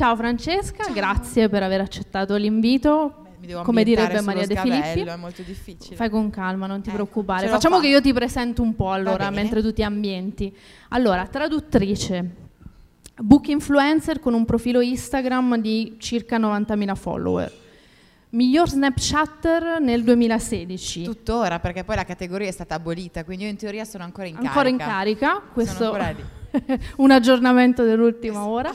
Ciao Francesca, Ciao. grazie per aver accettato l'invito. Come direbbe Maria De Filippi. È molto difficile. Fai con calma, non ti ecco, preoccupare. Facciamo fa. che io ti presento un po' allora, mentre tu ti ambienti. Allora, traduttrice, book influencer con un profilo Instagram di circa 90.000 follower. Miglior Snapchatter nel 2016. Tuttora, perché poi la categoria è stata abolita, quindi io in teoria sono ancora in ancora carica. Ancora in carica, questo un aggiornamento dell'ultima ora.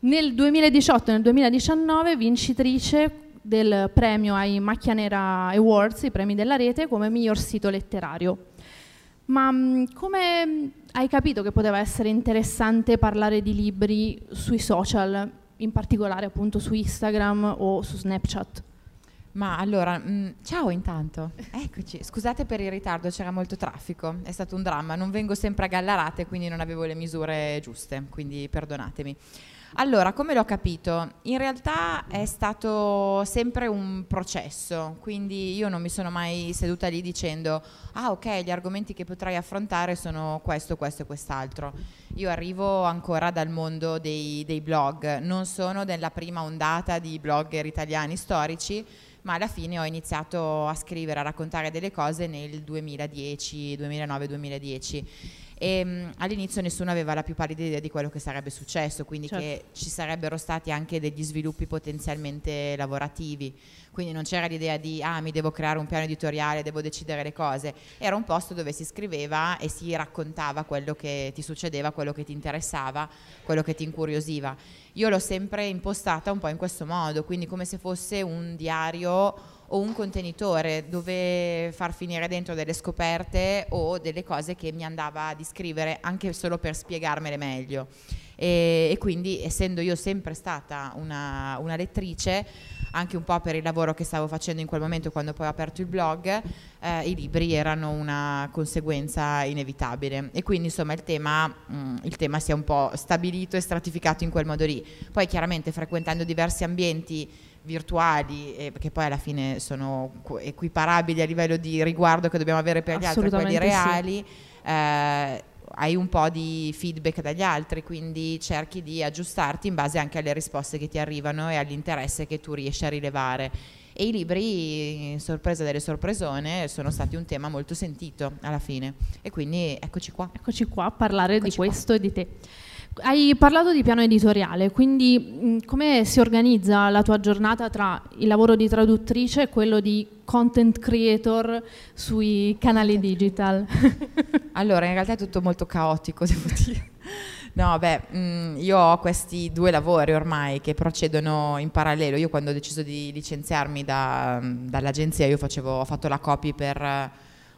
Nel 2018 e nel 2019 vincitrice del premio ai Macchia Nera Awards, i premi della rete, come miglior sito letterario. Ma mm, come hai capito che poteva essere interessante parlare di libri sui social, in particolare appunto su Instagram o su Snapchat? Ma allora, mh, mm, ciao intanto, eccoci. Scusate per il ritardo, c'era molto traffico, è stato un dramma. Non vengo sempre a gallarate, quindi non avevo le misure giuste, quindi perdonatemi. Allora, come l'ho capito? In realtà è stato sempre un processo, quindi io non mi sono mai seduta lì dicendo ah ok, gli argomenti che potrai affrontare sono questo, questo e quest'altro. Io arrivo ancora dal mondo dei, dei blog, non sono della prima ondata di blogger italiani storici, ma alla fine ho iniziato a scrivere, a raccontare delle cose nel 2010, 2009-2010 e mh, mm, all'inizio nessuno aveva la più pallida idea di quello che sarebbe successo, quindi certo. che ci sarebbero stati anche degli sviluppi potenzialmente lavorativi. Quindi non c'era l'idea di ah mi devo creare un piano editoriale, devo decidere le cose. Era un posto dove si scriveva e si raccontava quello che ti succedeva, quello che ti interessava, quello che ti incuriosiva. Io l'ho sempre impostata un po' in questo modo, quindi come se fosse un diario o un contenitore dove far finire dentro delle scoperte o delle cose che mi andava di scrivere anche solo per spiegarmele meglio. E, e quindi essendo io sempre stata una, una, lettrice, anche un po' per il lavoro che stavo facendo in quel momento quando poi ho aperto il blog, eh, i libri erano una conseguenza inevitabile e quindi insomma il tema, mh, mm, il tema si è un po' stabilito e stratificato in quel modo lì. Poi chiaramente frequentando diversi ambienti virtuali, eh, che poi alla fine sono equiparabili a livello di riguardo che dobbiamo avere per gli altri, quelli reali, sì. eh, hai un po' di feedback dagli altri, quindi cerchi di aggiustarti in base anche alle risposte che ti arrivano e all'interesse che tu riesci a rilevare. E i libri, sorpresa delle sorpresone, sono stati un tema molto sentito alla fine. E quindi eccoci qua. Eccoci qua a parlare eccoci di questo qua. e di te. Hai parlato di piano editoriale, quindi mh, come si organizza la tua giornata tra il lavoro di traduttrice e quello di content creator sui canali digital? allora, in realtà è tutto molto caotico, devo dire. No, beh, mh, io ho questi due lavori ormai che procedono in parallelo. Io quando ho deciso di licenziarmi da, dall'agenzia, io facevo, ho fatto la copy per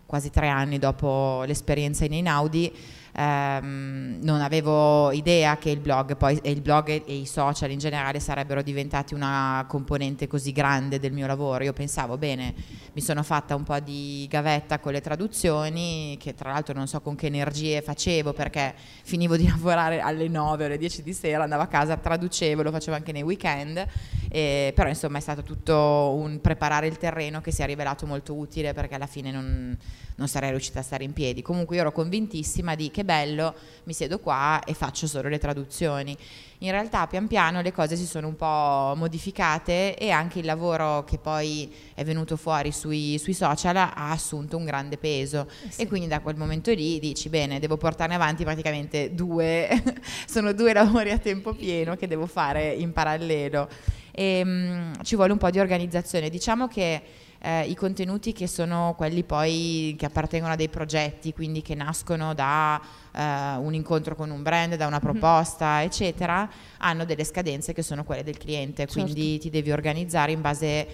quasi tre anni dopo l'esperienza in Einaudi ehm, non avevo idea che il blog poi, e il blog e, i social in generale sarebbero diventati una componente così grande del mio lavoro. Io pensavo, bene, mi sono fatta un po' di gavetta con le traduzioni, che tra l'altro non so con che energie facevo perché finivo di lavorare alle 9 o alle 10 di sera, andavo a casa, traducevo, lo facevo anche nei weekend, eh, però insomma è stato tutto un preparare il terreno che si è rivelato molto utile perché alla fine non non sarei riuscita a stare in piedi. Comunque io ero convintissima di che bello, mi siedo qua e faccio solo le traduzioni. In realtà pian piano le cose si sono un po' modificate e anche il lavoro che poi è venuto fuori sui, sui social ha assunto un grande peso eh sì. e quindi da quel momento lì dici bene, devo portarne avanti praticamente due, sono due lavori a tempo pieno che devo fare in parallelo e mh, ci vuole un po' di organizzazione. Diciamo che eh, i contenuti che sono quelli poi che appartengono a dei progetti, quindi che nascono da eh, un incontro con un brand, da una mhm. proposta, mm-hmm. eccetera, hanno delle scadenze che sono quelle del cliente, certo. quindi ti devi organizzare in base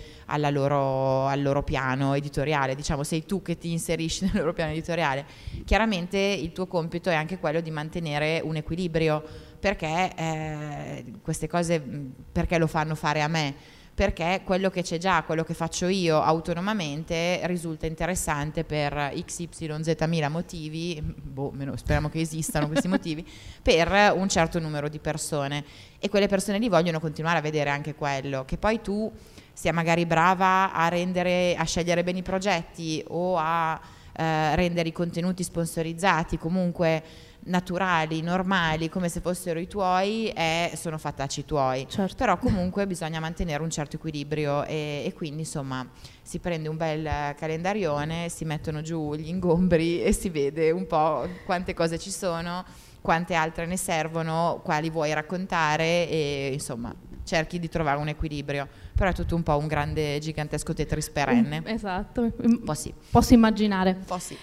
loro, al loro piano editoriale, diciamo sei tu che ti inserisci nel loro piano editoriale. Chiaramente il tuo compito è anche quello di mantenere un equilibrio perché eh, queste cose perché lo fanno fare a me perché quello che c'è già, quello che faccio io autonomamente risulta interessante per XYZ mila motivi, boh, speriamo che esistano questi motivi, per un certo numero di persone. E quelle persone lì vogliono continuare a vedere anche quello, che poi tu sia magari brava a, rendere, a scegliere bene i progetti o a eh, rendere i contenuti sponsorizzati, comunque naturali, normali, come se fossero i tuoi, e sono fattacci tuoi. Certo. Però comunque bisogna mantenere un certo equilibrio e, e, quindi insomma si prende un bel calendarione, si mettono giù gli ingombri e si vede un po' quante cose ci sono, quante altre ne servono, quali vuoi raccontare e insomma cerchi di trovare un equilibrio. Però è tutto un po' un grande, gigantesco Tetris perenne. Esatto. Un po' sì. Posso immaginare. Un po' sì.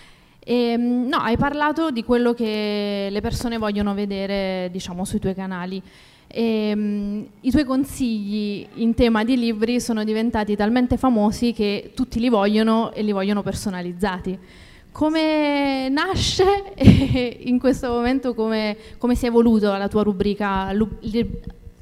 E, ehm, no, hai parlato di quello che le persone vogliono vedere, diciamo, sui tuoi canali. E, um, I tuoi consigli in tema di libri sono diventati talmente famosi che tutti li vogliono e li vogliono personalizzati. Come nasce e in questo momento come, come si è evoluto la tua rubrica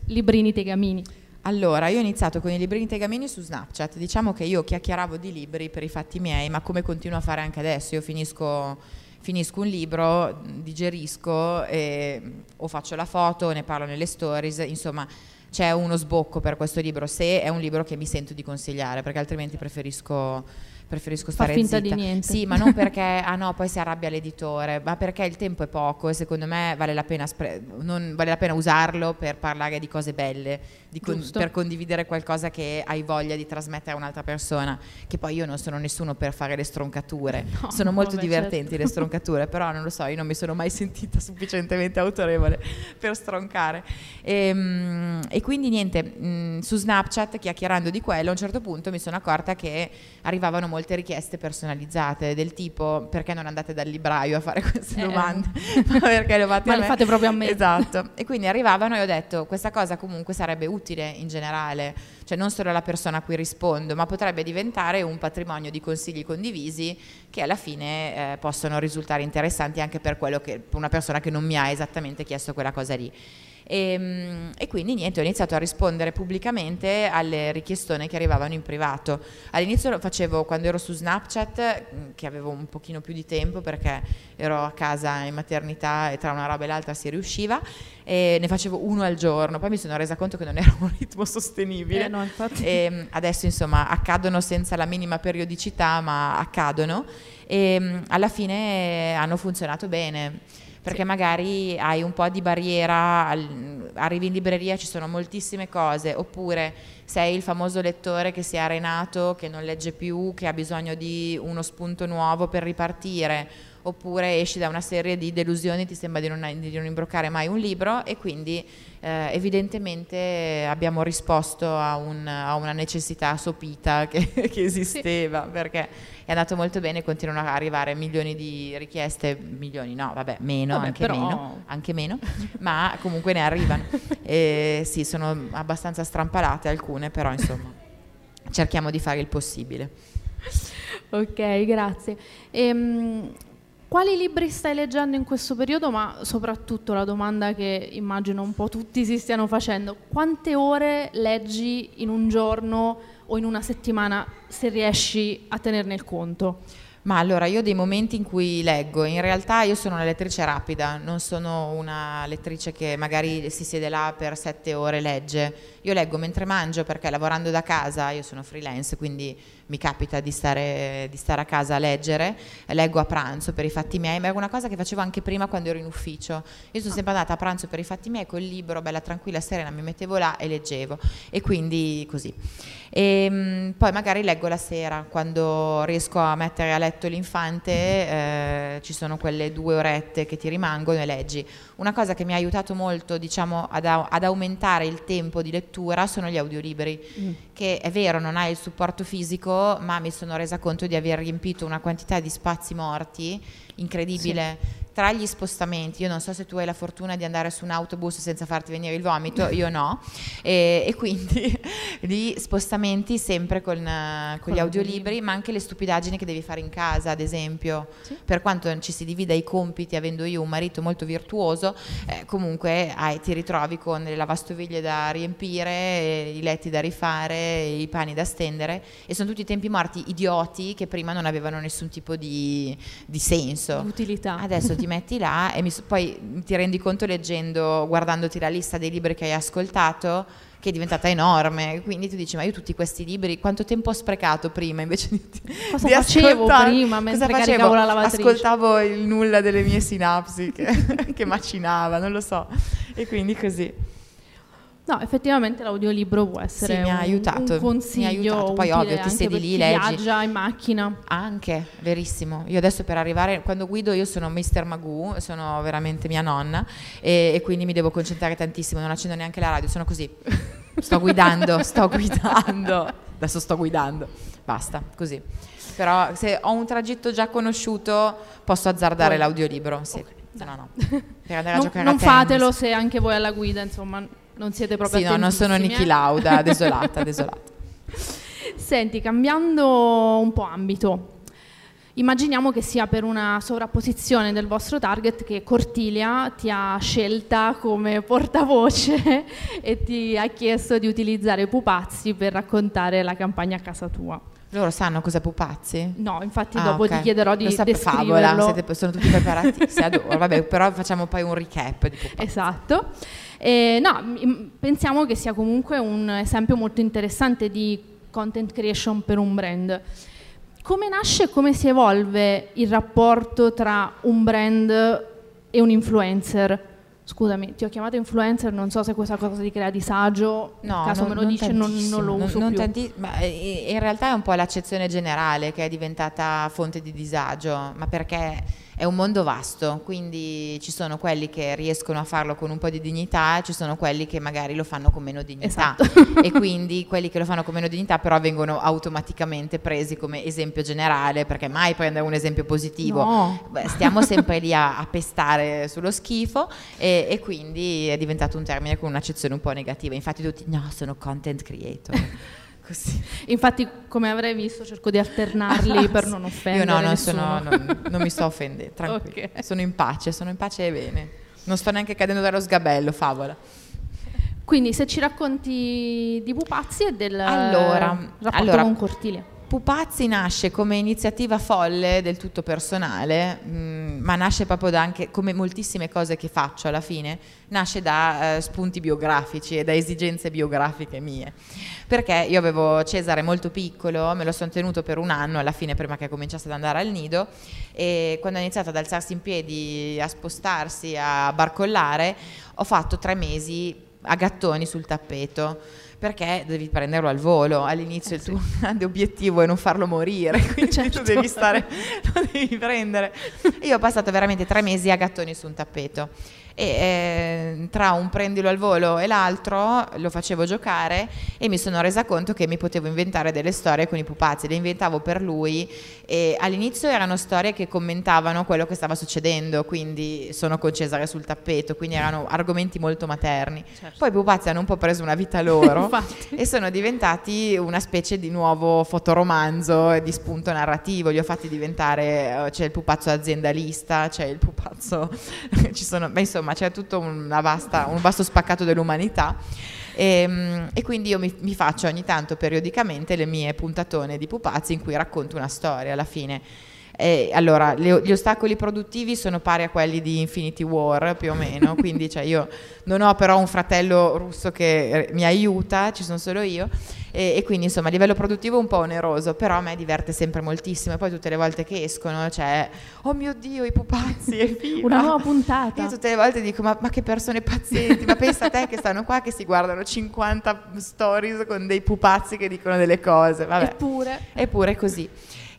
Librini Tegamini? Allora, io ho iniziato con i librini tegamini su Snapchat. Diciamo che io chiacchieravo di libri per i fatti miei, ma come continuo a fare anche adesso. Io finisco, finisco un libro, digerisco e o faccio la foto, o ne parlo nelle stories, insomma c'è uno sbocco per questo libro se è un libro che mi sento di consigliare, perché altrimenti preferisco preferisco stare Fa finta zitta. di niente. Sì, ma non perché ah no, poi si arrabbia l'editore, ma perché il tempo è poco e secondo me vale la pena, spre- non, vale la pena usarlo per parlare di cose belle, di con- per condividere qualcosa che hai voglia di trasmettere a un'altra persona. Che poi io non sono nessuno per fare le stroncature. No, sono molto vabbè, divertenti certo. le stroncature, però non lo so, io non mi sono mai sentita sufficientemente autorevole per stroncare. E, ehm, e quindi niente, mh, su Snapchat chiacchierando di quello, a un certo punto mi sono accorta che arrivavano molti molte richieste personalizzate del tipo perché non andate dal libraio a fare queste eh, domande? Perché lo fate, ma le fate proprio a me. Esatto. E quindi arrivavano e ho detto questa cosa comunque sarebbe utile in generale. Cioè non solo alla persona a cui rispondo ma potrebbe diventare un patrimonio di consigli condivisi che alla fine eh, possono risultare interessanti anche per quello che una persona che non mi ha esattamente chiesto quella cosa lì e, ehm, e, quindi niente, ho iniziato a rispondere pubblicamente alle richiestone che arrivavano in privato. All'inizio lo facevo quando ero su Snapchat, mm, che avevo un pochino più di tempo perché ero a casa in maternità e tra una roba e l'altra si riusciva, e ne facevo uno al giorno. Poi mi sono resa conto che non era un ritmo sostenibile. Eh no, e mm, adesso insomma accadono senza la minima periodicità, ma accadono e mm, alla fine hanno funzionato bene perché sì. magari hai un po' di barriera, arrivi in libreria, ci sono moltissime cose, oppure sei il famoso lettore che si è arenato, che non legge più, che ha bisogno di uno spunto nuovo per ripartire, oppure esci da una serie di delusioni, ti sembra di non, di non imbroccare mai un libro e quindi eh, evidentemente abbiamo risposto a, un, a, una necessità sopita che, che esisteva, sì. perché è andato molto bene continuano a arrivare milioni di richieste, milioni no, vabbè, meno, vabbè, anche, però... meno anche meno, ma comunque ne arrivano. E, sì, sono abbastanza strampalate alcune, però insomma cerchiamo di fare il possibile. Ok, grazie. Ehm, quali libri stai leggendo in questo periodo? Ma soprattutto la domanda che immagino un po' tutti si stiano facendo, quante ore leggi in un giorno o in una settimana se riesci a tenerne il conto? Ma allora, io ho dei momenti in cui leggo, in realtà io sono una lettrice rapida, non sono una lettrice che magari si siede là per sette ore e legge. Io leggo mentre mangio perché lavorando da casa, io sono freelance, quindi mi capita di stare, di stare, a casa a leggere, leggo a pranzo per i fatti miei, ma è una cosa che facevo anche prima quando ero in ufficio. Io sono sempre andata a pranzo per i fatti miei col libro, bella tranquilla, serena, mi mettevo là e leggevo. E quindi così. E, ehm, poi magari leggo la sera, quando riesco a mettere a letto l'infante, eh, ci sono quelle due orette che ti rimangono e leggi. Una cosa che mi ha aiutato molto diciamo, ad, ad aumentare il tempo di lettura sono gli audiolibri, mm. che è vero non hai il supporto fisico, ma mi sono resa conto di aver riempito una quantità di spazi morti incredibile. Sì tra gli spostamenti, io non so se tu hai la fortuna di andare su un autobus senza farti venire il vomito, io no, e, e quindi gli spostamenti sempre con, con, con gli audiolibri, ma anche le stupidaggini che devi fare in casa, ad esempio, sì. per quanto ci si divida i compiti, avendo io un marito molto virtuoso, eh, comunque hai, ti ritrovi con le lavastoviglie da riempire, i letti da rifare, i pani da stendere, e sono tutti tempi morti idioti che prima non avevano nessun tipo di, di senso. Utilità. Adesso ti metti là e mi, poi ti rendi conto leggendo, guardandoti la lista dei libri che hai ascoltato, che è diventata enorme. Quindi tu dici, ma io tutti questi libri, quanto tempo ho sprecato prima invece di, cosa di facevo prima mentre cosa caricavo la lavatrice? Ascoltavo il nulla delle mie sinapsi che, che macinava, non lo so. E quindi così. No, effettivamente l'audiolibro può essere sì, mi ha aiutato, un consiglio mi ha aiutato. Poi ovvio, ti siedi lì, leggi. viaggia in macchina. Anche, verissimo. Io adesso per arrivare, quando guido io sono Mr. Magoo, sono veramente mia nonna e, e quindi mi devo concentrare tantissimo, non accendo neanche la radio, sono così. Sto guidando, sto guidando. Adesso sto guidando. Basta, così. Però se ho un tragitto già conosciuto posso azzardare Poi. l'audiolibro, sì. Okay. No, no. Per andare a non, giocare non a fatelo se anche voi alla guida, insomma, non siete proprio Sì, no, non sono Niki eh? Lauda, desolata, desolata. Senti, cambiando un po' ambito, Immaginiamo che sia per una sovrapposizione del vostro target che Cortilia ti ha scelta come portavoce e ti ha chiesto di utilizzare Pupazzi per raccontare la campagna a casa tua. Loro sanno cos'è Pupazzi? No, infatti ah, dopo okay. ti chiederò di Lo sa favola, siete, sono tutti preparati, si adoro, vabbè, però facciamo poi un recap di Pupazzi. Esatto. Eh, no, pensiamo che sia comunque un esempio molto interessante di content creation per un brand. Come nasce e come si evolve il rapporto tra un brand e un influencer? Scusami, ti ho chiamato influencer, non so se questa cosa ti crea disagio, no, caso non, me lo dice non, non, lo uso non, tanti, eh, in realtà è un po' l'accezione generale che è diventata fonte di disagio, ma perché è un mondo vasto, quindi ci sono quelli che riescono a farlo con un po' di dignità ci sono quelli che magari lo fanno con meno dignità. Esatto. e quindi quelli che lo fanno con meno dignità però vengono automaticamente presi come esempio generale, perché mai prendere un esempio positivo. No. Beh, stiamo sempre lì a, a, pestare sullo schifo e, e quindi è diventato un termine con un'accezione un po' negativa. Infatti tutti, no, sono content creator. Così. Infatti, come avrei visto, cerco di alternarli per non offendere. Io no, non, sono, non, non mi sto offendendo, tranquillo. Okay. Sono in pace, sono in pace e bene. Non sto neanche cadendo dallo sgabello, favola. Quindi se ci racconti di Pupazzi e del allora, rapporto allora, con Cortile. Pupazzi nasce come iniziativa folle del tutto personale, mh, mm, ma nasce proprio da anche, come moltissime cose che faccio alla fine, nasce da eh, spunti biografici e da esigenze biografiche mie. Perché io avevo Cesare molto piccolo, me lo sono tenuto per un anno alla fine prima che cominciasse ad andare al nido e quando ha iniziato ad alzarsi in piedi, a spostarsi, a barcollare, ho fatto tre mesi a gattoni sul tappeto perché devi prenderlo al volo. All'inizio eh, il tuo sì. grande obiettivo è non farlo morire, quindi certo. tu devi stare, lo devi prendere. Io ho passato veramente tre mesi a gattoni su un tappeto e eh, tra un prendilo al volo e l'altro lo facevo giocare e mi sono resa conto che mi potevo inventare delle storie con i pupazzi, le inventavo per lui e all'inizio erano storie che commentavano quello che stava succedendo, quindi sono con Cesare sul tappeto, quindi erano argomenti molto materni. Certo. Poi i pupazzi hanno un po' preso una vita loro e sono diventati una specie di nuovo fotoromanzo di spunto narrativo, li ho fatti diventare, eh, c'è il pupazzo aziendalista, c'è il pupazzo, sono, beh, insomma insomma c'è tutto vasta, un vasto spaccato dell'umanità. E, ehm, e, quindi io mi, mi, faccio ogni tanto periodicamente le mie puntatone di pupazzi in cui racconto una storia alla fine. E allora, le, gli ostacoli produttivi sono pari a quelli di Infinity War più o meno, quindi cioè, io non ho però un fratello russo che mi aiuta, ci sono solo io e, e, quindi insomma a livello produttivo un po' oneroso, però a me diverte sempre moltissimo e poi tutte le volte che escono c'è oh mio Dio i pupazzi, evviva! Una nuova puntata. Io tutte le volte dico ma, ma che persone pazienti, ma pensa a te che stanno qua che si guardano 50 stories con dei pupazzi che dicono delle cose, vabbè. Eppure. Eppure così.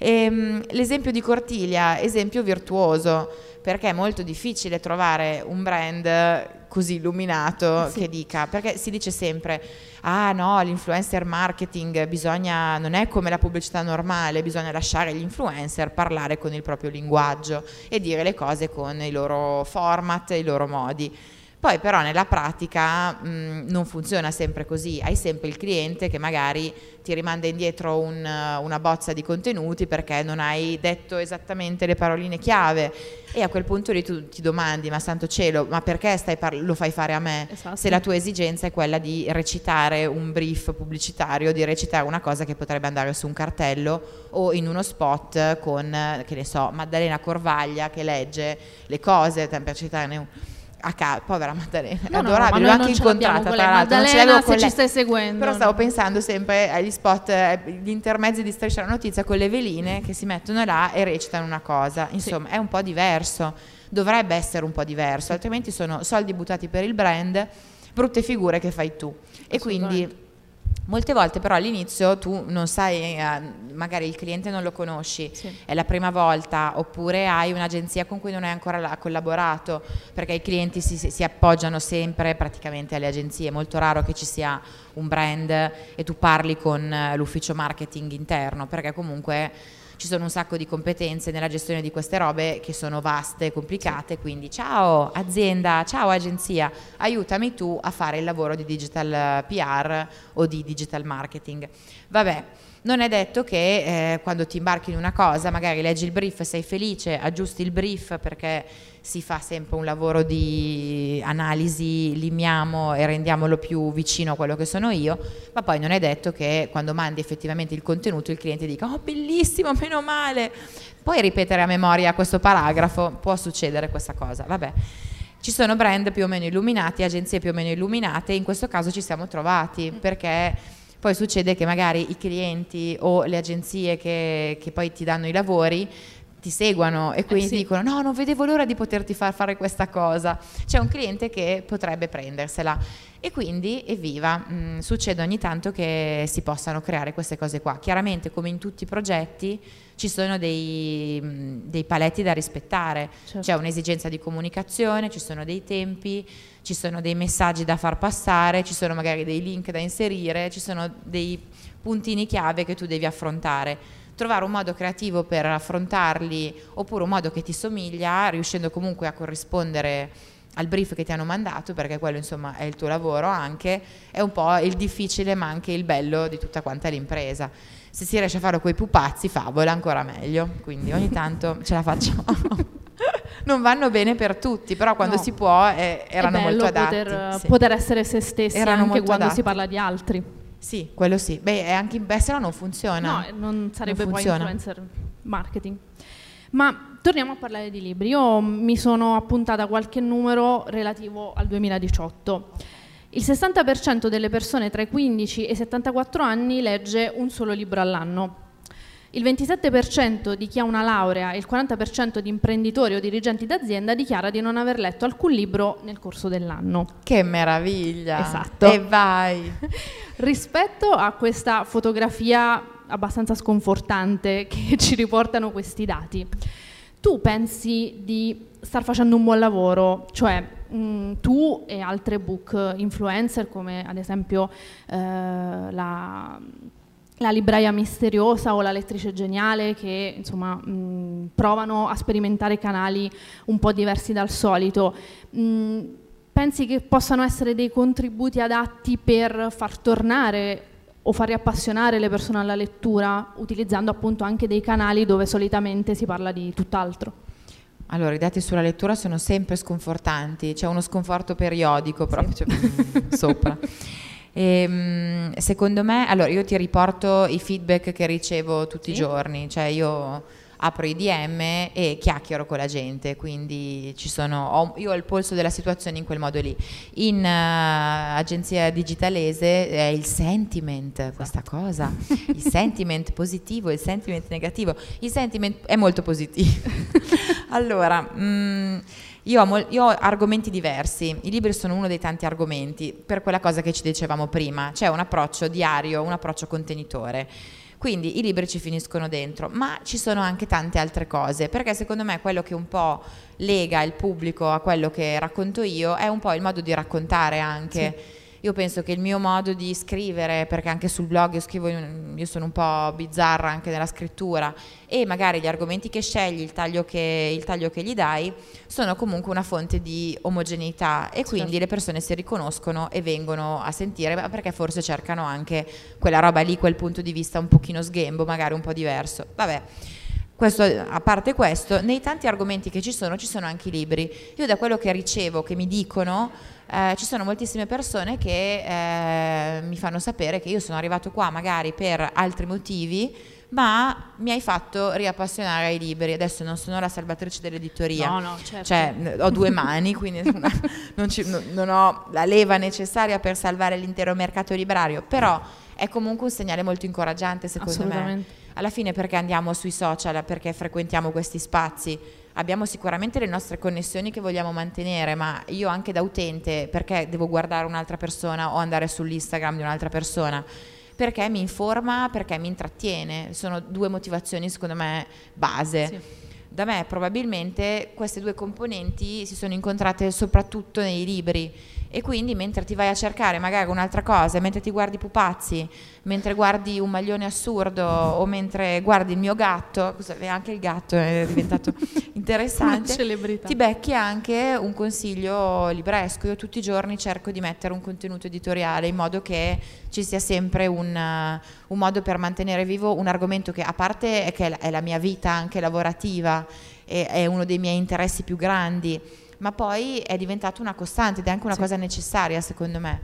Ehm, l'esempio di Cortiglia, esempio virtuoso, perché è molto difficile trovare un brand così illuminato sì. che dica, perché si dice sempre, ah no, l'influencer marketing bisogna, non è come la pubblicità normale, bisogna lasciare gli influencer parlare con il proprio linguaggio e dire le cose con i loro format, i loro modi. Poi però nella pratica mh, non funziona sempre così, hai sempre il cliente che magari ti rimanda indietro un, una bozza di contenuti perché non hai detto esattamente le paroline chiave. E a quel punto lì tu ti domandi ma santo cielo ma perché par- lo fai fare a me? Esatto. se la tua esigenza è quella di recitare un brief pubblicitario, di recitare una cosa che potrebbe andare su un cartello o in uno spot con che ne so Maddalena Corvaglia che legge le cose per citarne un a casa, povera Maddalena, No, no, adorabile, ma l'ho anche incontrata con tra lei. l'altro, non ce l'avevo con se ci lei. stai seguendo. Però stavo pensando sempre agli spot, eh, gli intermezzi di Striscia la Notizia con le veline che si mettono là e recitano una cosa, insomma è un po' diverso, dovrebbe essere un po' diverso, altrimenti sono soldi buttati per il brand, brutte figure che fai tu. E quindi Molte volte però all'inizio tu non sai, eh, magari il cliente non lo conosci, Sì. è la prima volta, oppure hai un'agenzia con cui non hai ancora la- collaborato, perché i clienti si, si- si appoggiano sempre praticamente alle agenzie, è molto raro che ci sia un brand e tu parli con eh, l'ufficio marketing interno, perché comunque ci sono un sacco di competenze nella gestione di queste robe che sono vaste complicate, quindi ciao azienda, ciao agenzia, aiutami tu a fare il lavoro di digital eh, PR o di digital marketing. Vabbè, non è detto che eh, quando ti imbarchi in una cosa, magari leggi il brief, sei felice, aggiusti il brief perché si fa sempre un lavoro di analisi, limiamo e rendiamolo più vicino a quello che sono io, ma poi non è detto che quando mandi effettivamente il contenuto il cliente dica oh bellissimo, meno male, puoi ripetere a memoria questo paragrafo, può succedere questa cosa, vabbè. Ci sono brand più o meno illuminati, agenzie più o meno illuminate, in questo caso ci siamo trovati perché poi succede che magari i clienti o le agenzie che, che poi ti danno i lavori ti seguono e quindi sì. dicono no non vedevo l'ora di poterti far fare questa cosa. C'è un cliente che potrebbe prendersela. E quindi evviva mh, succede ogni tanto che si possano creare queste cose qua. Chiaramente come in tutti i progetti ci sono dei, mh, dei paletti da rispettare. Certo. c'è un'esigenza di comunicazione ci sono dei tempi ci sono dei messaggi da far passare ci sono magari dei link da inserire ci sono dei puntini chiave che tu devi affrontare trovare un modo creativo per affrontarli oppure un modo che ti somiglia, riuscendo comunque a corrispondere al brief che ti hanno mandato, perché quello insomma è il tuo lavoro anche, è un po' il difficile ma anche il bello di tutta quanta l'impresa. Se si riesce a fare quei pupazzi, favola ancora meglio, quindi ogni tanto ce la facciamo. non vanno bene per tutti, però quando No. si può eh, erano molto adatti. poter, sì. poter essere se stessi Erano anche quando adatti. si parla di altri. Sì, quello sì. Beh, è anche beh, se no non funziona. No, eh, non sarebbe poi funziona. influencer marketing. Ma torniamo a parlare di libri. Io mi sono appuntata qualche numero relativo al 2018. Il 60% delle persone tra i 15 e i 74 anni legge un solo libro all'anno. Il 27% di chi ha una laurea e il 40% di imprenditori o dirigenti d'azienda dichiara di non aver letto alcun libro nel corso dell'anno. Che meraviglia! Esatto. E vai! Rispetto a questa fotografia abbastanza sconfortante che ci riportano questi dati, tu pensi di star facendo un buon lavoro? Cioè, mh, tu e altre book influencer come ad esempio eh, la, la libraia misteriosa o la lettrice geniale che insomma mh, provano a sperimentare canali un po' diversi dal solito. Mh, pensi che possano essere dei contributi adatti per far tornare o far riappassionare le persone alla lettura utilizzando appunto anche dei canali dove solitamente si parla di tutt'altro? Allora, i dati sulla lettura sono sempre sconfortanti, c'è uno sconforto periodico proprio cioè, mm, sopra. Ehm, secondo me, allora io ti riporto i feedback che ricevo tutti i Sì. giorni, cioè io apro i DM e chiacchiero con la gente, quindi ci sono, ho- io ho il polso della situazione in quel modo lì. In eh, agenzia digitalese è il sentiment, questa cosa, il sentiment positivo e il sentiment negativo. Il sentiment è molto positivo. allora, mm, io ho, io ho argomenti diversi, i libri sono uno dei tanti argomenti, per quella cosa che ci dicevamo prima, c'è un approccio diario, un approccio contenitore. Quindi i libri ci finiscono dentro, ma ci sono anche tante altre cose, perché secondo me quello che un po' lega il pubblico a quello che racconto io è un po' il modo di raccontare anche. Io penso che il mio modo di scrivere, perché anche sul blog io scrivo, io sono un po' bizzarra anche nella scrittura, e magari gli argomenti che scegli, il taglio che, il taglio che gli dai, sono comunque una fonte di omogeneità e quindi Certo. le persone si riconoscono e vengono a sentire, perché forse cercano anche quella roba lì, quel punto di vista un pochino sghembo, magari un po' diverso. Vabbè. Questo, a parte questo, nei tanti argomenti che ci sono, ci sono anche i libri. Io da quello che ricevo, che mi dicono, eh, ci sono moltissime persone che eh, mi fanno sapere che io sono arrivato qua magari per altri motivi, ma mi hai fatto riappassionare ai libri. Adesso non sono la salvatrice dell'editoria, no, no, certo. cioè ho due mani, quindi non, ci, non, ho la leva necessaria per salvare l'intero mercato librario, però è comunque un segnale molto incoraggiante secondo me. Alla fine perché andiamo sui social, perché frequentiamo questi spazi, abbiamo sicuramente le nostre connessioni che vogliamo mantenere, ma io anche da utente perché devo guardare un'altra persona o andare sull'Instagram di un'altra persona? Perché mi informa, perché mi intrattiene. Sono due motivazioni secondo me base. Sì. Da me probabilmente queste due componenti si sono incontrate soprattutto nei libri e quindi mentre ti vai a cercare magari un'altra cosa, mentre ti guardi pupazzi, mentre guardi un maglione assurdo o mentre guardi il mio gatto, anche il gatto è diventato interessante, ti becchi anche un consiglio libresco. Io tutti i giorni cerco di mettere un contenuto editoriale in modo che ci sia sempre un, un modo per mantenere vivo un argomento che a parte è che è la mia vita anche lavorativa, è uno dei miei interessi più grandi ma poi è diventato una costante ed è anche una sì. cosa necessaria secondo me.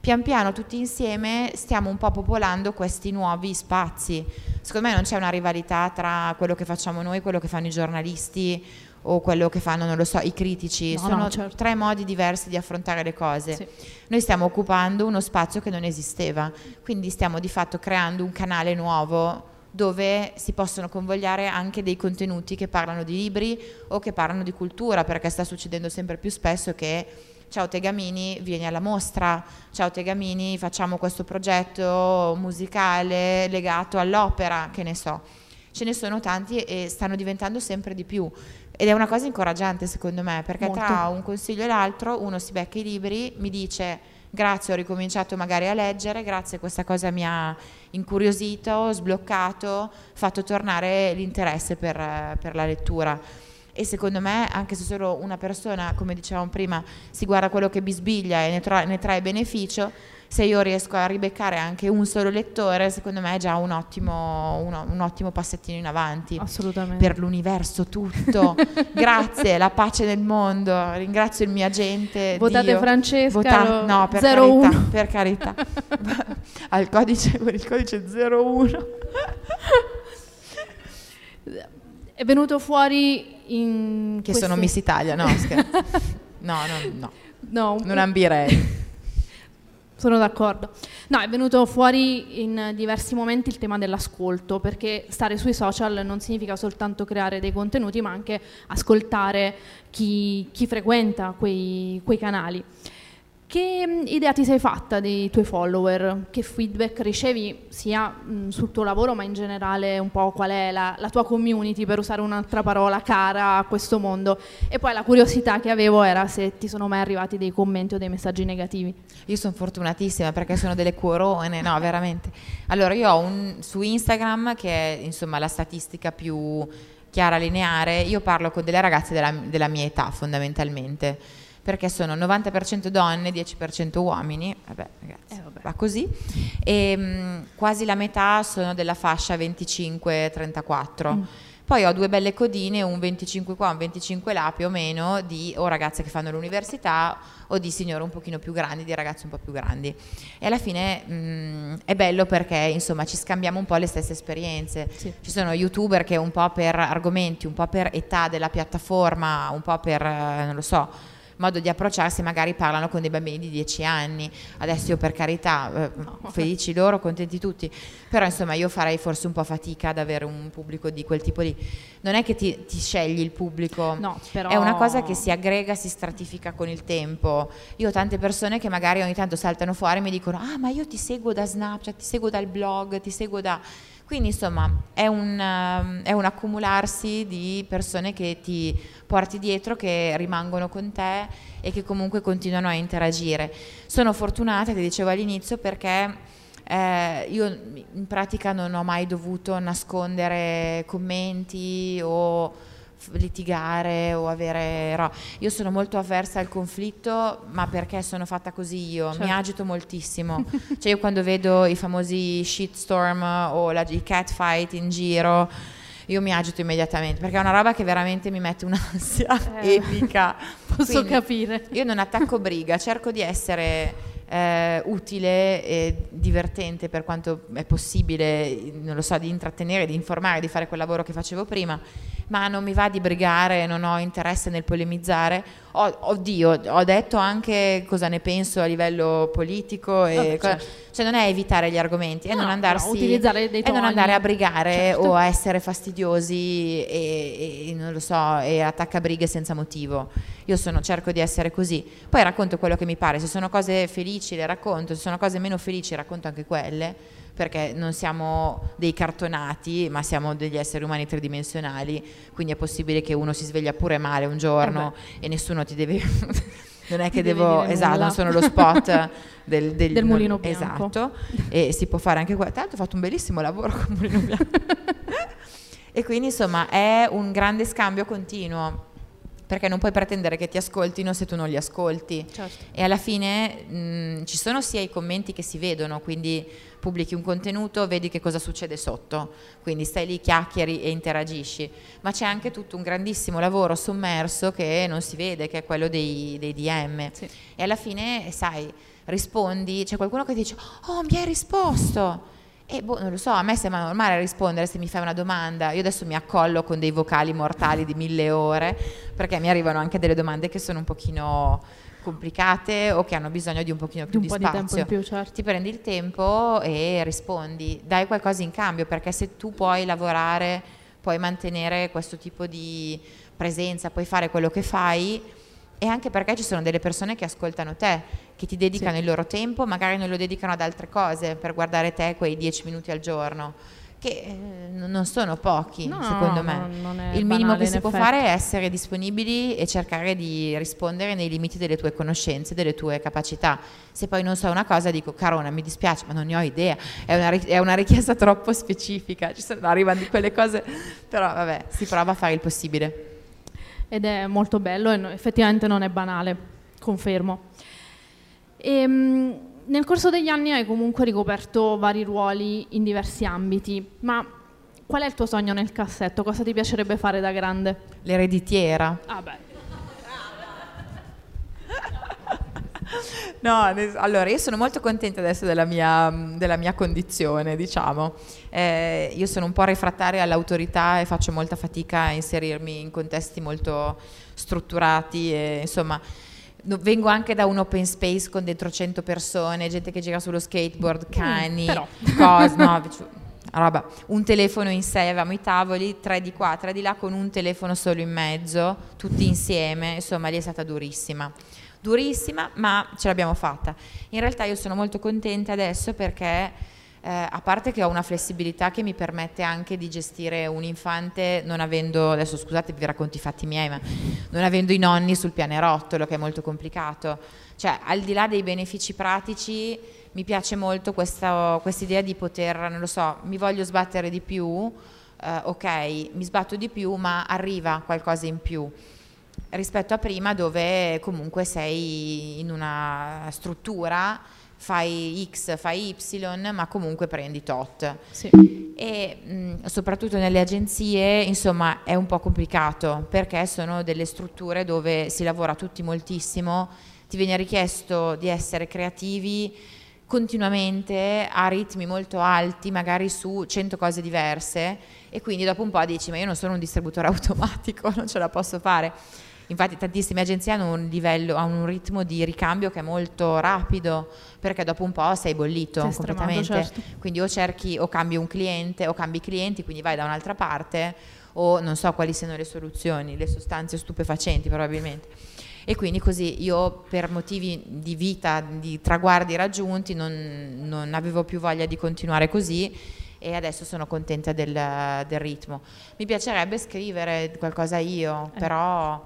Pian piano tutti insieme stiamo un po' popolando questi nuovi spazi. Secondo me non c'è una rivalità tra quello che facciamo noi quello che fanno i giornalisti o quello che fanno, non lo so, i critici. No, Sono no, certo. tre modi diversi di affrontare le cose. Sì. Noi stiamo occupando uno spazio che non esisteva, quindi stiamo di fatto creando un canale nuovo dove si possono convogliare anche dei contenuti che parlano di libri o che parlano di cultura, perché sta succedendo sempre più spesso che ciao Tegamini vieni alla mostra, ciao Tegamini facciamo questo progetto musicale legato all'opera, che ne so. Ce ne sono tanti e stanno diventando sempre di più. Ed è una cosa incoraggiante secondo me, perché Molto. tra un consiglio e l'altro uno si becca i libri, mi dice grazie ho ricominciato magari a leggere, grazie questa cosa mi ha incuriosito, sbloccato, fatto tornare l'interesse per, per la lettura. E secondo me anche se solo una persona, come dicevamo prima, si guarda quello che bisbiglia e ne, tra- ne trae beneficio, se io riesco a ribeccare anche un solo lettore, secondo me è già un ottimo, uno, un ottimo passettino in avanti. Assolutamente. Per l'universo tutto. Grazie, la pace nel mondo. Ringrazio il mio agente. Votate Dio. Francesca. Vota- no, per 01. carità, per carità. Al codice, il codice 01. è venuto fuori in... Che questi... sono Miss Italia, no? Scherzo. no, no, no. No, non ambirei. Sono d'accordo. No, è venuto fuori in diversi momenti il tema dell'ascolto, perché stare sui social non significa soltanto creare dei contenuti, ma anche ascoltare chi, chi frequenta quei, quei canali. Che mm, idea ti sei fatta dei tuoi follower? Che feedback ricevi sia mh, mm, sul tuo lavoro ma in generale un po' qual è la, la, tua community per usare un'altra parola cara a questo mondo? E poi la curiosità che avevo era se ti sono mai arrivati dei commenti o dei messaggi negativi. Io sono fortunatissima perché sono delle cuorone, no veramente. Allora io ho un, su Instagram che è insomma la statistica più chiara, lineare, io parlo con delle ragazze della, della mia età fondamentalmente perché sono 90% donne, 10% uomini, vabbè ragazzi, eh, vabbè. va così, e mh, mm, quasi la metà sono della fascia 25-34. Mm. Poi ho due belle codine, un 25 qua, un 25 là più o meno, di o ragazze che fanno l'università o di signore un pochino più grandi, di ragazzi un po' più grandi. E alla fine mh, mm, è bello perché insomma ci scambiamo un po' le stesse esperienze. Sì. Ci sono youtuber che un po' per argomenti, un po' per età della piattaforma, un po' per, eh, non lo so, modo di approcciarsi, magari parlano con dei bambini di 10 anni. Adesso io per carità, eh, felici loro, contenti tutti, però insomma io farei forse un po' fatica ad avere un pubblico di quel tipo lì. Non è che ti, ti scegli il pubblico, no, però... è una cosa che si aggrega, si stratifica con il tempo. Io ho tante persone che magari ogni tanto saltano fuori e mi dicono ah ma io ti seguo da Snapchat, ti seguo dal blog, ti seguo da... Quindi insomma è un, um, è un, accumularsi di persone che ti porti dietro, che rimangono con te e che comunque continuano a interagire. Sono fortunata, ti dicevo all'inizio, perché eh, io in pratica non ho mai dovuto nascondere commenti o litigare o avere ro- io sono molto avversa al conflitto ma perché sono fatta così io? Certo. mi agito moltissimo. Cioè io quando vedo i famosi shitstorm o la, i catfight in giro io mi agito immediatamente perché è una roba che veramente mi mette un'ansia eh, epica. Posso Quindi, capire. io non attacco briga cerco di essere eh, utile e divertente per quanto è possibile, non lo so, di intrattenere, di informare, di fare quel lavoro che facevo prima, ma non mi va di brigare, non ho interesse nel polemizzare. Ho, oddio, ho detto anche cosa ne penso a livello politico, e Vabbè, cosa, certo. cioè non è evitare gli argomenti, è No, non no, andarsi no, utilizzare dei e non andare a brigare Certo. o a essere fastidiosi e, e non lo so, e attaccabrighe senza motivo. Io sono, cerco di essere così. Poi racconto quello che mi pare, se sono cose felici le racconto, se sono cose meno felici racconto anche quelle, perché non siamo dei cartonati, ma siamo degli esseri umani tridimensionali, quindi è possibile che uno si sveglia pure male un giorno e nessuno ti deve... non è che devo... Esatto, nulla. non sono lo spot del, del- Del mulino bianco. Esatto, e si può fare anche qua. Tra l'altro ho fatto un bellissimo lavoro con Mulino Bianco. e quindi insomma è un grande scambio continuo, perché non puoi pretendere che ti ascoltino se tu non li ascolti. Certo. E alla fine mh, ci sono sia i commenti che si vedono, quindi pubblichi un contenuto, vedi che cosa succede sotto, quindi stai lì, chiacchieri e interagisci, ma c'è anche tutto un grandissimo lavoro sommerso che non si vede, che è quello dei, dei DM. Sì. E alla fine, sai, rispondi, c'è qualcuno che dice, oh mi hai risposto. E boh, non lo so, a me sembra normale rispondere se mi fai una domanda. Io adesso mi accollo con dei vocali mortali di mille ore, perché mi arrivano anche delle domande che sono un pochino complicate o che hanno bisogno di un pochino Di più un di, po' di spazio. in più, certo. Ti prendi il tempo e rispondi, dai qualcosa in cambio, perché se tu puoi lavorare, puoi mantenere questo tipo di presenza, puoi fare quello che fai, e anche perché ci sono delle persone che ascoltano te, che ti dedicano Sì. il loro tempo, magari non lo dedicano ad altre cose per guardare te quei dieci minuti al giorno, che eh, non sono pochi, No, no, secondo no, me. è il minimo banale, che si può effetti. fare è essere disponibili e cercare di rispondere nei limiti delle tue conoscenze, delle tue capacità. Se poi non so una cosa dico, Carona, mi dispiace, ma non ne ho idea, è una, è una richiesta troppo specifica, ci sono, arrivano di quelle cose, però vabbè, si prova a fare il possibile. Ed è molto bello e effettivamente non è banale, confermo. Ehm, nel corso degli anni hai comunque ricoperto vari ruoli in diversi ambiti, ma qual è il tuo sogno nel cassetto? Cosa ti piacerebbe fare da grande? L'ereditiera. Ah beh, No, allora io sono molto contenta adesso della mia, della mia condizione, diciamo. Eh, io sono un po' refrattaria all'autorità e faccio molta fatica a inserirmi in contesti molto strutturati e insomma vengo anche da un open space con dentro 100 persone, gente che gira sullo skateboard, cani, però. cose, no, roba. un telefono in sé, avevamo i tavoli, tre di qua, tre di là con un telefono solo in mezzo, tutti insieme, insomma lì è stata durissima durissima, ma ce l'abbiamo fatta. In realtà io sono molto contenta adesso perché eh, a parte che ho una flessibilità che mi permette anche di gestire un infante non avendo, adesso scusate vi racconto i fatti miei, ma non avendo i nonni sul pianerottolo che è molto complicato. Cioè al di là dei benefici pratici mi piace molto questa idea di poter, non lo so, mi voglio sbattere di più, eh, ok, mi sbatto di più ma arriva qualcosa in più rispetto a prima dove comunque sei in una struttura, fai X, fai Y, ma comunque prendi tot. sì. E mh, soprattutto nelle agenzie, insomma, è un po' complicato perché sono delle strutture dove si lavora tutti moltissimo, ti viene richiesto di essere creativi continuamente a ritmi molto alti, magari su 100 cose diverse e quindi dopo un po' dici ma io non sono un distributore automatico, non ce la posso fare. Infatti tantissime agenzie hanno un livello, hanno un ritmo di ricambio che è molto rapido perché dopo un po' sei bollito Sei completamente. certo. Quindi o cerchi o cambi un cliente o cambi clienti, quindi vai da un'altra parte o non so quali siano le soluzioni, le sostanze stupefacenti probabilmente. E quindi così io per motivi di vita, di traguardi raggiunti, non, non avevo più voglia di continuare così e adesso sono contenta del, del ritmo. Mi piacerebbe scrivere qualcosa io, Eh. però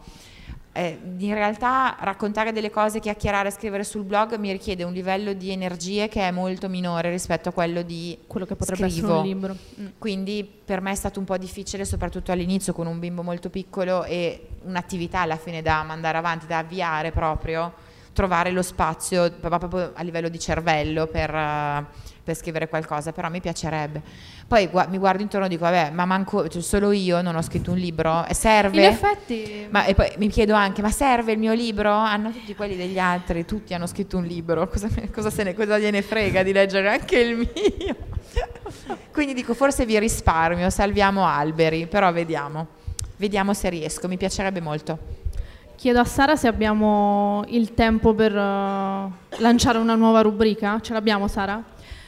eh, in realtà raccontare delle cose, chiacchierare, scrivere sul blog mi richiede un livello di energie che è molto minore rispetto a quello di Quello che potrebbe scrivo. essere un libro. Mm. Quindi per me è stato un po' difficile, soprattutto all'inizio con un bimbo molto piccolo e un'attività alla fine da mandare avanti, da avviare proprio, trovare lo spazio proprio a livello di cervello per, eh, per scrivere qualcosa, però mi piacerebbe. Poi gu- mi guardo intorno e dico, vabbè, ma manco, cioè, solo io non ho scritto un libro, serve? In effetti... Ma, e poi mi chiedo anche, ma serve il mio libro? Hanno tutti quelli degli altri, tutti hanno scritto un libro, cosa, cosa, se ne, cosa gliene frega di leggere anche il mio? Quindi dico, forse vi risparmio, salviamo alberi, però vediamo, vediamo se riesco, mi piacerebbe molto. Chiedo a Sara se abbiamo il tempo per uh, lanciare una nuova rubrica. Ce l'abbiamo Sara?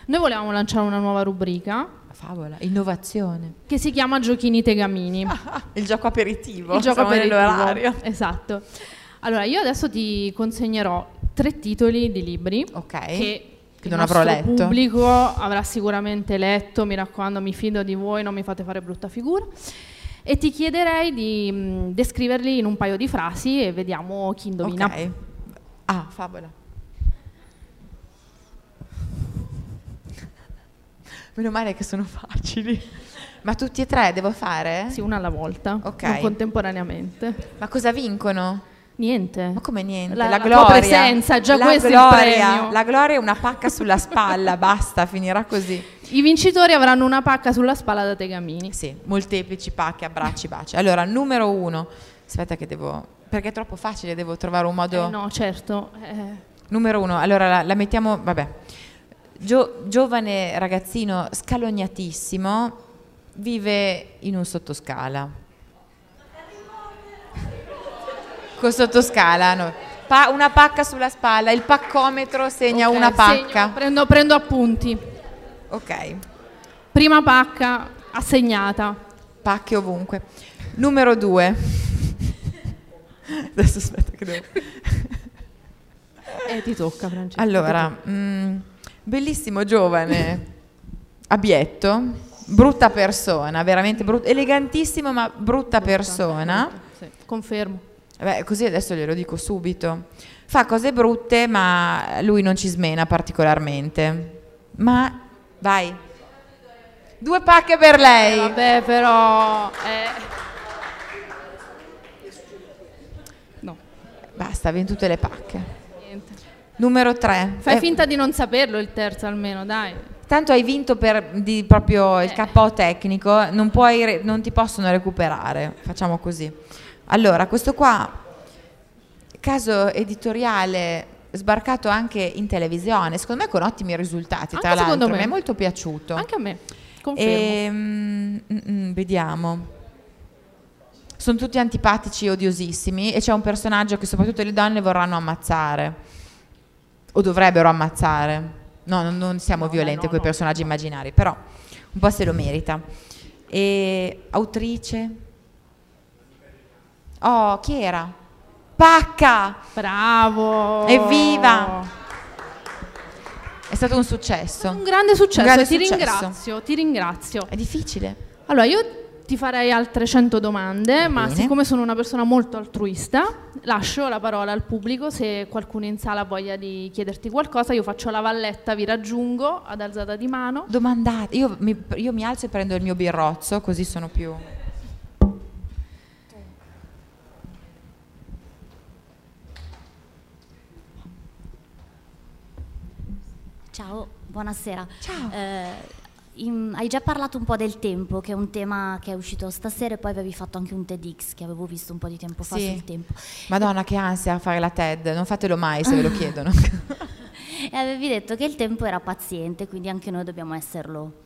Noi volevamo lanciare una nuova rubrica. Favola, innovazione. Che si chiama Giochini Tegamini. il gioco aperitivo. Il gioco aperitivo. nell'orario. Esatto. Allora, io adesso ti consegnerò tre titoli di libri Ok. che Che il non avrò letto. pubblico avrà sicuramente letto, mi raccomando, mi fido di voi, non mi fate fare brutta figura. E ti chiederei di mh, descriverli in un paio di frasi e vediamo chi indovina. Ok. Ah, favola. Meno male che sono facili. Ma tutti e tre devo fare? Sì, una alla volta, Ok. non contemporaneamente. Ma cosa vincono? Niente. Ma come niente? La- La, la tua gloria. presenza, già la questo gloria. La gloria è una pacca sulla spalla, basta, finirà così. I vincitori avranno una pacca sulla spalla da Tegamini. Sì, molteplici pacche, abbracci, baci. Allora, numero uno. Aspetta che devo... Perché è troppo facile, devo trovare un modo... Eh, no, certo. eh, Numero uno, allora la, la mettiamo, vabbè. Gio- giovane ragazzino scalognatissimo, vive in un sottoscala. Con sottoscala, no. Pa- una pacca sulla spalla, il paccometro segna ok, una segno, pacca. prendo, prendo appunti. Ok, Prima pacca assegnata. pacche ovunque. Numero due. Adesso aspetta che devo... E ti tocca, Francesco. Allora, mm, bellissimo giovane, abietto, brutta persona, veramente brutta, elegantissimo ma brutta persona. Sì, confermo. Beh, così adesso glielo dico subito. Fa cose brutte, ma lui non ci smena particolarmente. Ma vai. Due pacche per lei. Vabbè, però... eh. No, Basta, avete tutte le pacche. Numero tre. Fai Eh, finta di non saperlo il terzo almeno, dai. Tanto hai vinto per di proprio il Eh. KO tecnico, non, puoi non ti possono recuperare. Facciamo così. Allora, questo qua, caso editoriale sbarcato anche in televisione, secondo me con ottimi risultati. Tra Anche secondo l'altro, me. mi è molto piaciuto. Anche a me, confermo. Ehm, mm, mm, vediamo. Sono tutti antipatici e odiosissimi e c'è un personaggio che soprattutto le donne vorranno ammazzare o dovrebbero ammazzare. No, non, non siamo No, violenti no, con i personaggi immaginari, però un po' se lo merita. E autrice? Oh, chi era? Pacca! Bravo! Evviva! È stato un successo. Un grande successo, Un grande ti successo. ringrazio, ti ringrazio. È difficile. Allora, io ti farei altre 100 domande, ma siccome sono una persona molto altruista, lascio la parola al pubblico. Se qualcuno in sala ha voglia di chiederti qualcosa, io faccio la valletta, vi raggiungo ad alzata di mano. Domandate, io mi, io mi alzo e prendo il mio birrozzo, così sono più... Ciao, buonasera. Ciao. Eh, in- hai già parlato un po' del tempo, che è un tema che è uscito stasera e poi avevi fatto anche un TEDx che avevo visto un po' di tempo fa Sì. sul tempo. Madonna, che ansia a fare la TED, non fatelo mai se ve lo chiedono. E avevi detto che il tempo era paziente, quindi anche noi dobbiamo esserlo.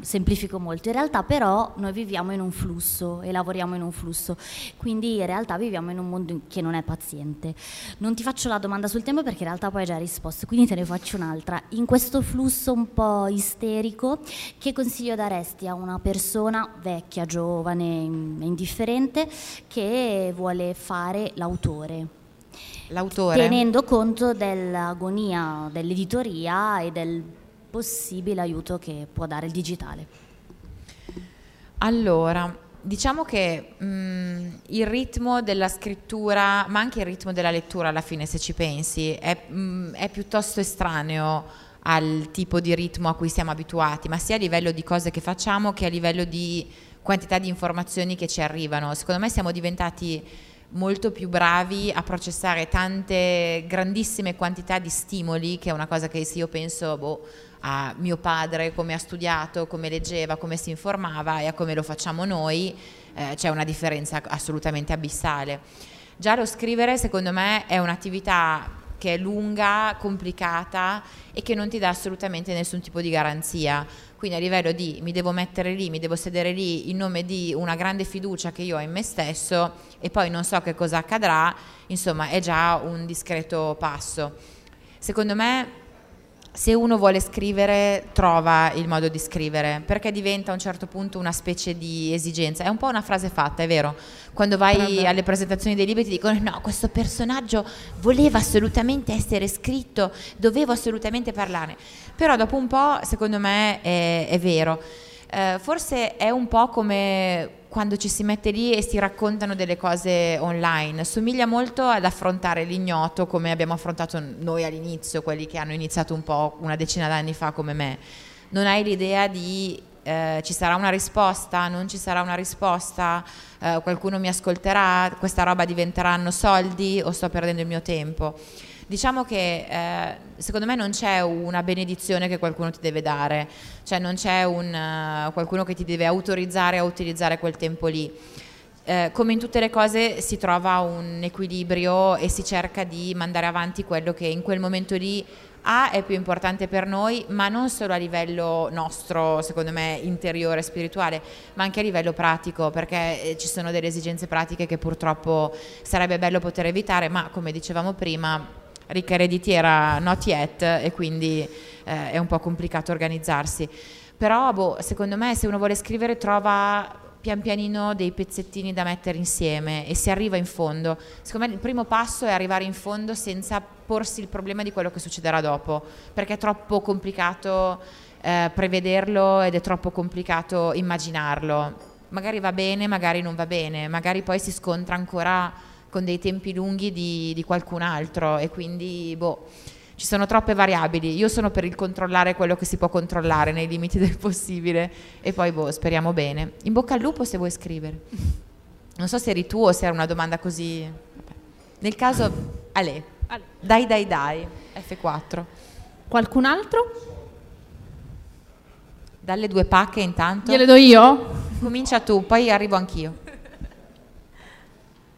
Semplifico molto. In realtà però noi viviamo in un flusso e lavoriamo in un flusso, quindi in realtà viviamo in un mondo che non è paziente. Non ti faccio la domanda sul tempo perché in realtà poi hai già risposto, quindi te ne faccio un'altra. In questo flusso un po' isterico, che consiglio daresti a una persona vecchia, giovane, in- indifferente, che vuole fare l'autore? L'autore. tenendo conto dell'agonia dell'editoria e del possibile aiuto che può dare il digitale. Allora, diciamo che mm, il ritmo della scrittura, ma anche il ritmo della lettura alla fine, se ci pensi, è, mm, è piuttosto estraneo al tipo di ritmo a cui siamo abituati, ma sia a livello di cose che facciamo che a livello di quantità di informazioni che ci arrivano. Secondo me siamo diventati molto più bravi a processare tante grandissime quantità di stimoli, che è una cosa che se io penso boh, a mio padre come ha studiato, come leggeva, come si informava e a come lo facciamo noi, eh, c'è una differenza assolutamente abissale. Già lo scrivere secondo me è un'attività che è lunga, complicata e che non ti dà assolutamente nessun tipo di garanzia. Quindi a livello di mi devo mettere lì, mi devo sedere lì in nome di una grande fiducia che io ho in me stesso e poi non so che cosa accadrà, insomma è già un discreto passo. Secondo me se uno vuole scrivere trova il modo di scrivere perché diventa a un certo punto una specie di esigenza. È un po' una frase fatta è vero? Quando vai Brava. alle presentazioni dei libri ti dicono no questo personaggio voleva assolutamente essere scritto dovevo assolutamente parlare però dopo un po' secondo me è, è vero. Eh, forse è un po' come quando ci si mette lì e si raccontano delle cose online. Somiglia molto ad affrontare l'ignoto come abbiamo affrontato noi all'inizio, quelli che hanno iniziato un po' una decina d'anni fa come me. Non hai l'idea di eh, ci sarà una risposta, non ci sarà una risposta, eh, qualcuno mi ascolterà, questa roba diventeranno soldi o sto perdendo il mio tempo. Diciamo che eh, secondo me non c'è una benedizione che qualcuno ti deve dare, cioè non c'è un, uh, qualcuno che ti deve autorizzare a utilizzare quel tempo lì. Eh, come in tutte le cose si trova un equilibrio e si cerca di mandare avanti quello che in quel momento lì A è più importante per noi, ma non solo a livello nostro, secondo me, interiore, spirituale, ma anche a livello pratico, perché eh, ci sono delle esigenze pratiche che purtroppo sarebbe bello poter evitare, ma come dicevamo prima, ricca ereditiera not yet e quindi eh, è un po' complicato organizzarsi. Però boh, secondo me se uno vuole scrivere trova pian pianino dei pezzettini da mettere insieme e si arriva in fondo. Secondo me il primo passo è arrivare in fondo senza porsi il problema di quello che succederà dopo, perché è troppo complicato eh, prevederlo ed è troppo complicato immaginarlo. Magari va bene, magari non va bene, magari poi si scontra ancora con dei tempi lunghi di, di qualcun altro e quindi boh, ci sono troppe variabili. Io sono per il controllare quello che si può controllare nei limiti del possibile e poi boh, speriamo bene. In bocca al lupo se vuoi scrivere. Non so se eri tu o se era una domanda così. Nel caso, Ale. Ale. Dai, dai, dai. F4. Qualcun altro? Dalle due pacche intanto. Gliele do io? Comincia tu, poi arrivo anch'io.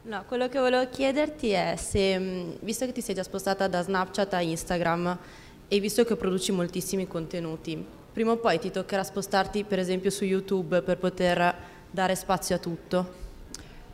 No, quello che volevo chiederti è se, mm, visto che ti sei già spostata da Snapchat a Instagram e visto che produci moltissimi contenuti, prima o poi ti toccherà spostarti per esempio su YouTube per poter dare spazio a tutto?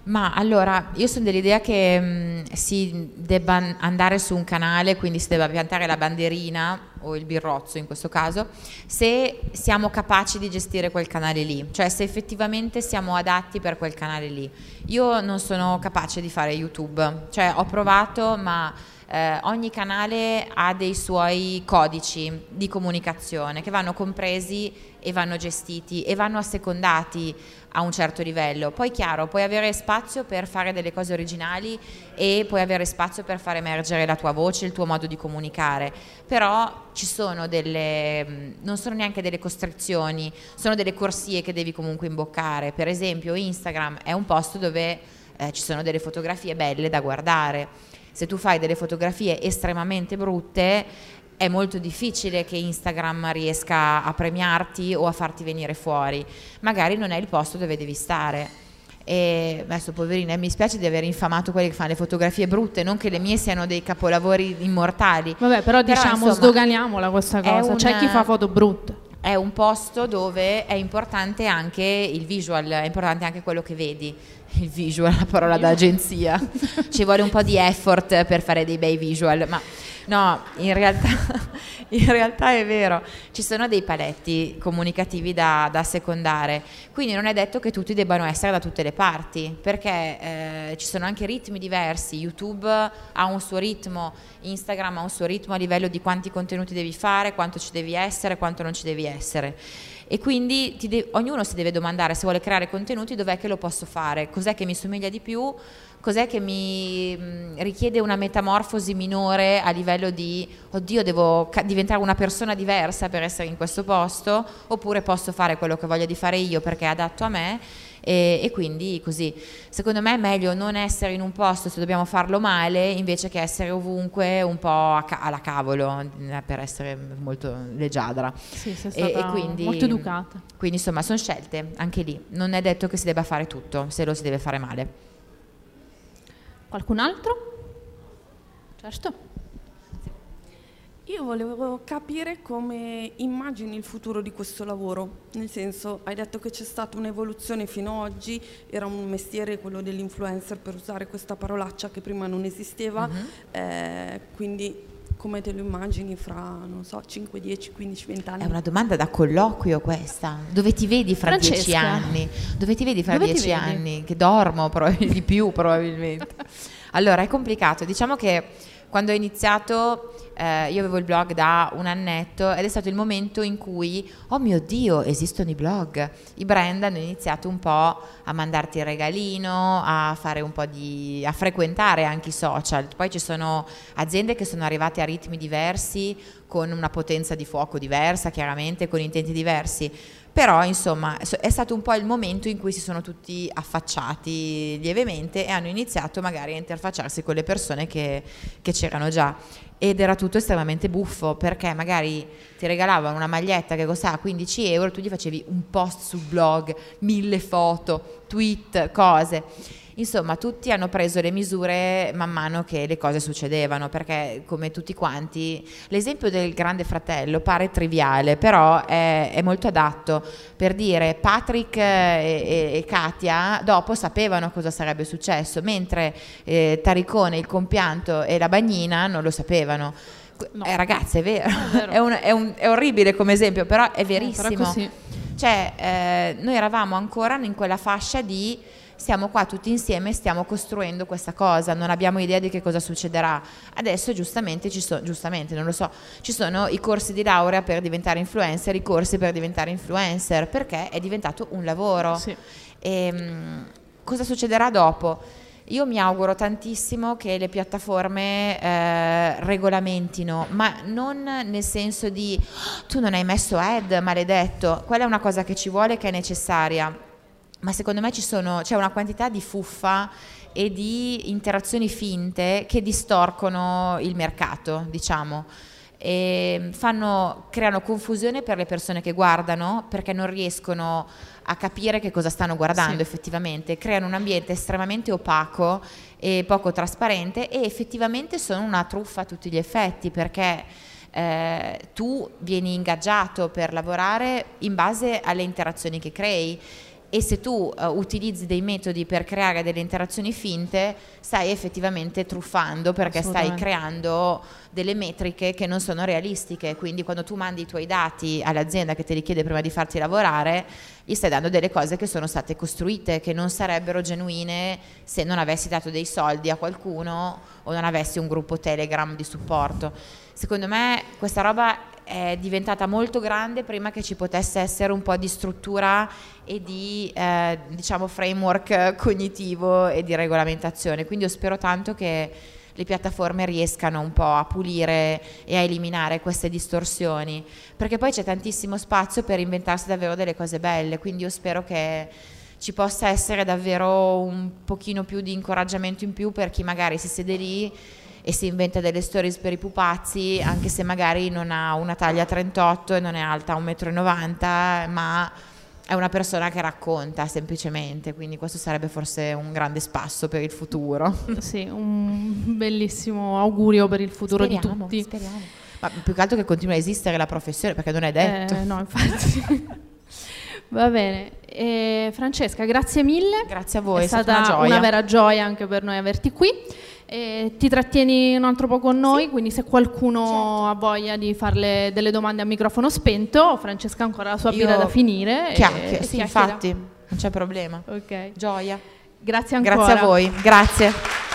Ma allora, io sono dell'idea che mh, mm, si debba andare su un canale, quindi si debba piantare la bandierina o il birrozzo in questo caso, se siamo capaci di gestire quel canale lì, cioè se effettivamente siamo adatti per quel canale lì. Io non sono capace di fare YouTube, cioè ho provato ma eh, ogni canale ha dei suoi codici di comunicazione che vanno compresi e vanno gestiti e vanno assecondati a un certo livello. Poi chiaro, puoi avere spazio per fare delle cose originali e puoi avere spazio per far emergere la tua voce, il tuo modo di comunicare, però ci sono delle, mm, non sono neanche delle costrizioni, sono delle corsie che devi comunque imboccare. Per esempio Instagram è un posto dove eh, ci sono delle fotografie belle da guardare. Se tu fai delle fotografie estremamente brutte, è molto difficile che Instagram riesca a premiarti o a farti venire fuori. Magari non è il posto dove devi stare. E adesso poverina, mi spiace di aver infamato quelli che fanno le fotografie brutte, non che le mie siano dei capolavori immortali. Vabbè, però, però diciamo insomma, sdoganiamola questa cosa, una, c'è chi fa foto brutte. È un posto dove è importante anche il visual, è importante anche quello che vedi. Il visual, la parola d'agenzia. Ci vuole un po' di effort per fare dei bei visual, ma No, in realtà, in realtà, è vero, ci sono dei paletti comunicativi da, da, secondare, quindi non è detto che tutti debbano essere da tutte le parti, perché eh, ci sono anche ritmi diversi, YouTube ha un suo ritmo, Instagram ha un suo ritmo a livello di quanti contenuti devi fare, quanto ci devi essere, quanto non ci devi essere. E quindi de- ognuno si deve domandare se vuole creare contenuti dov'è che lo posso fare, cos'è che mi somiglia di più? Cos'è che mi mm, richiede una metamorfosi minore a livello di oddio devo ca- diventare una persona diversa per essere in questo posto oppure posso fare quello che voglio di fare io perché è adatto a me E, e, quindi così, secondo me è meglio non essere in un posto se dobbiamo farlo male invece che essere ovunque un po' ca- alla cavolo eh, per essere molto leggiadra. Sì, sei stata e, e quindi, molto educata. Quindi insomma sono scelte anche lì, non è detto che si debba fare tutto se lo si deve fare male. Qualcun altro? Certo. Io volevo capire come immagini il futuro di questo lavoro, nel senso hai detto che c'è stata un'evoluzione fino ad oggi, era un mestiere quello dell'influencer per usare questa parolaccia che prima non esisteva, uh-huh. eh, quindi come te lo immagini fra, non so, 5, 10, 15, 20 anni? È una domanda da colloquio questa. Dove ti vedi fra Francesca. 10 anni? Dove ti vedi fra Dove 10 anni? Che dormo di più probabilmente. allora, è complicato. Diciamo che quando ho iniziato eh, io avevo il blog da un annetto ed è stato il momento in cui, oh mio Dio, esistono i blog. I brand hanno iniziato un po' a mandarti il regalino, a fare un po' di, a frequentare anche i social. Poi ci sono aziende che sono arrivate a ritmi diversi, con una potenza di fuoco diversa, chiaramente, con intenti diversi. Però insomma è stato un po' il momento in cui si sono tutti affacciati lievemente e hanno iniziato magari a interfacciarsi con le persone che, che c'erano già. Ed era tutto estremamente buffo perché magari ti regalavano una maglietta che costava 15 euro, tu gli facevi un post sul blog, mille foto, tweet, cose Insomma, tutti hanno preso le misure man mano che le cose succedevano, perché come tutti quanti, l'esempio del grande fratello pare triviale, però è, è molto adatto per dire Patrick e, e, e, Katia dopo sapevano cosa sarebbe successo, mentre eh, Taricone, il compianto e la bagnina non lo sapevano. No. Eh, ragazzi, è vero, è, è, un, è, un, è, orribile come esempio, però è verissimo. Eh, però cioè, eh, noi eravamo ancora in quella fascia di siamo qua tutti insieme, stiamo costruendo questa cosa, non abbiamo idea di che cosa succederà. Adesso giustamente ci sono, giustamente, non lo so, ci sono i corsi di laurea per diventare influencer, i corsi per diventare influencer, perché è diventato un lavoro. Sì. E, ehm, cosa succederà dopo? Io mi auguro tantissimo che le piattaforme eh, regolamentino, ma non nel senso di oh, tu non hai messo ad, maledetto, quella è una cosa che ci vuole, che è necessaria ma secondo me sono, c'è una quantità di fuffa e di interazioni finte che distorcono il mercato, diciamo. Fanno, creano confusione per le persone che guardano perché non riescono a capire che cosa stanno guardando sì. effettivamente, creano un ambiente estremamente opaco e poco trasparente e effettivamente sono una truffa a tutti gli effetti perché eh, tu vieni ingaggiato per lavorare in base alle interazioni che crei e se tu uh, utilizzi dei metodi per creare delle interazioni finte stai effettivamente truffando perché stai creando delle metriche che non sono realistiche. Quindi quando tu mandi i tuoi dati all'azienda che te li chiede prima di farti lavorare gli stai dando delle cose che sono state costruite che non sarebbero genuine se non avessi dato dei soldi a qualcuno o non avessi un gruppo telegram di supporto. Secondo me questa roba è diventata molto grande prima che ci potesse essere un po' di struttura e di eh, diciamo framework cognitivo e di regolamentazione. Quindi io spero tanto che le piattaforme riescano un po' a pulire e a eliminare queste distorsioni, perché poi c'è tantissimo spazio per inventarsi davvero delle cose belle, quindi io spero che ci possa essere davvero un pochino più di incoraggiamento in più per chi magari si siede lì e si inventa delle stories per i pupazzi, anche se magari non ha una taglia 38 e non è alta 1,90 m, ma è una persona che racconta semplicemente, quindi questo sarebbe forse un grande spasso per il futuro. Sì, un bellissimo augurio per il futuro speriamo, di tutti. Speriamo. Ma più che altro che continui a esistere la professione, perché non è detto. Eh, no, infatti. Va bene, eh, Francesca, grazie mille. Grazie a voi, è stata, stata una, una, vera gioia anche per noi averti qui. Eh, ti trattieni un altro po' con noi, sì. quindi se qualcuno certo. ha voglia di farle delle domande a microfono spento, Francesca ha ancora la sua Io birra da finire. Chiacchiere, e, sì, infatti, non c'è problema. Ok. Gioia. Grazie ancora. Grazie a voi, grazie.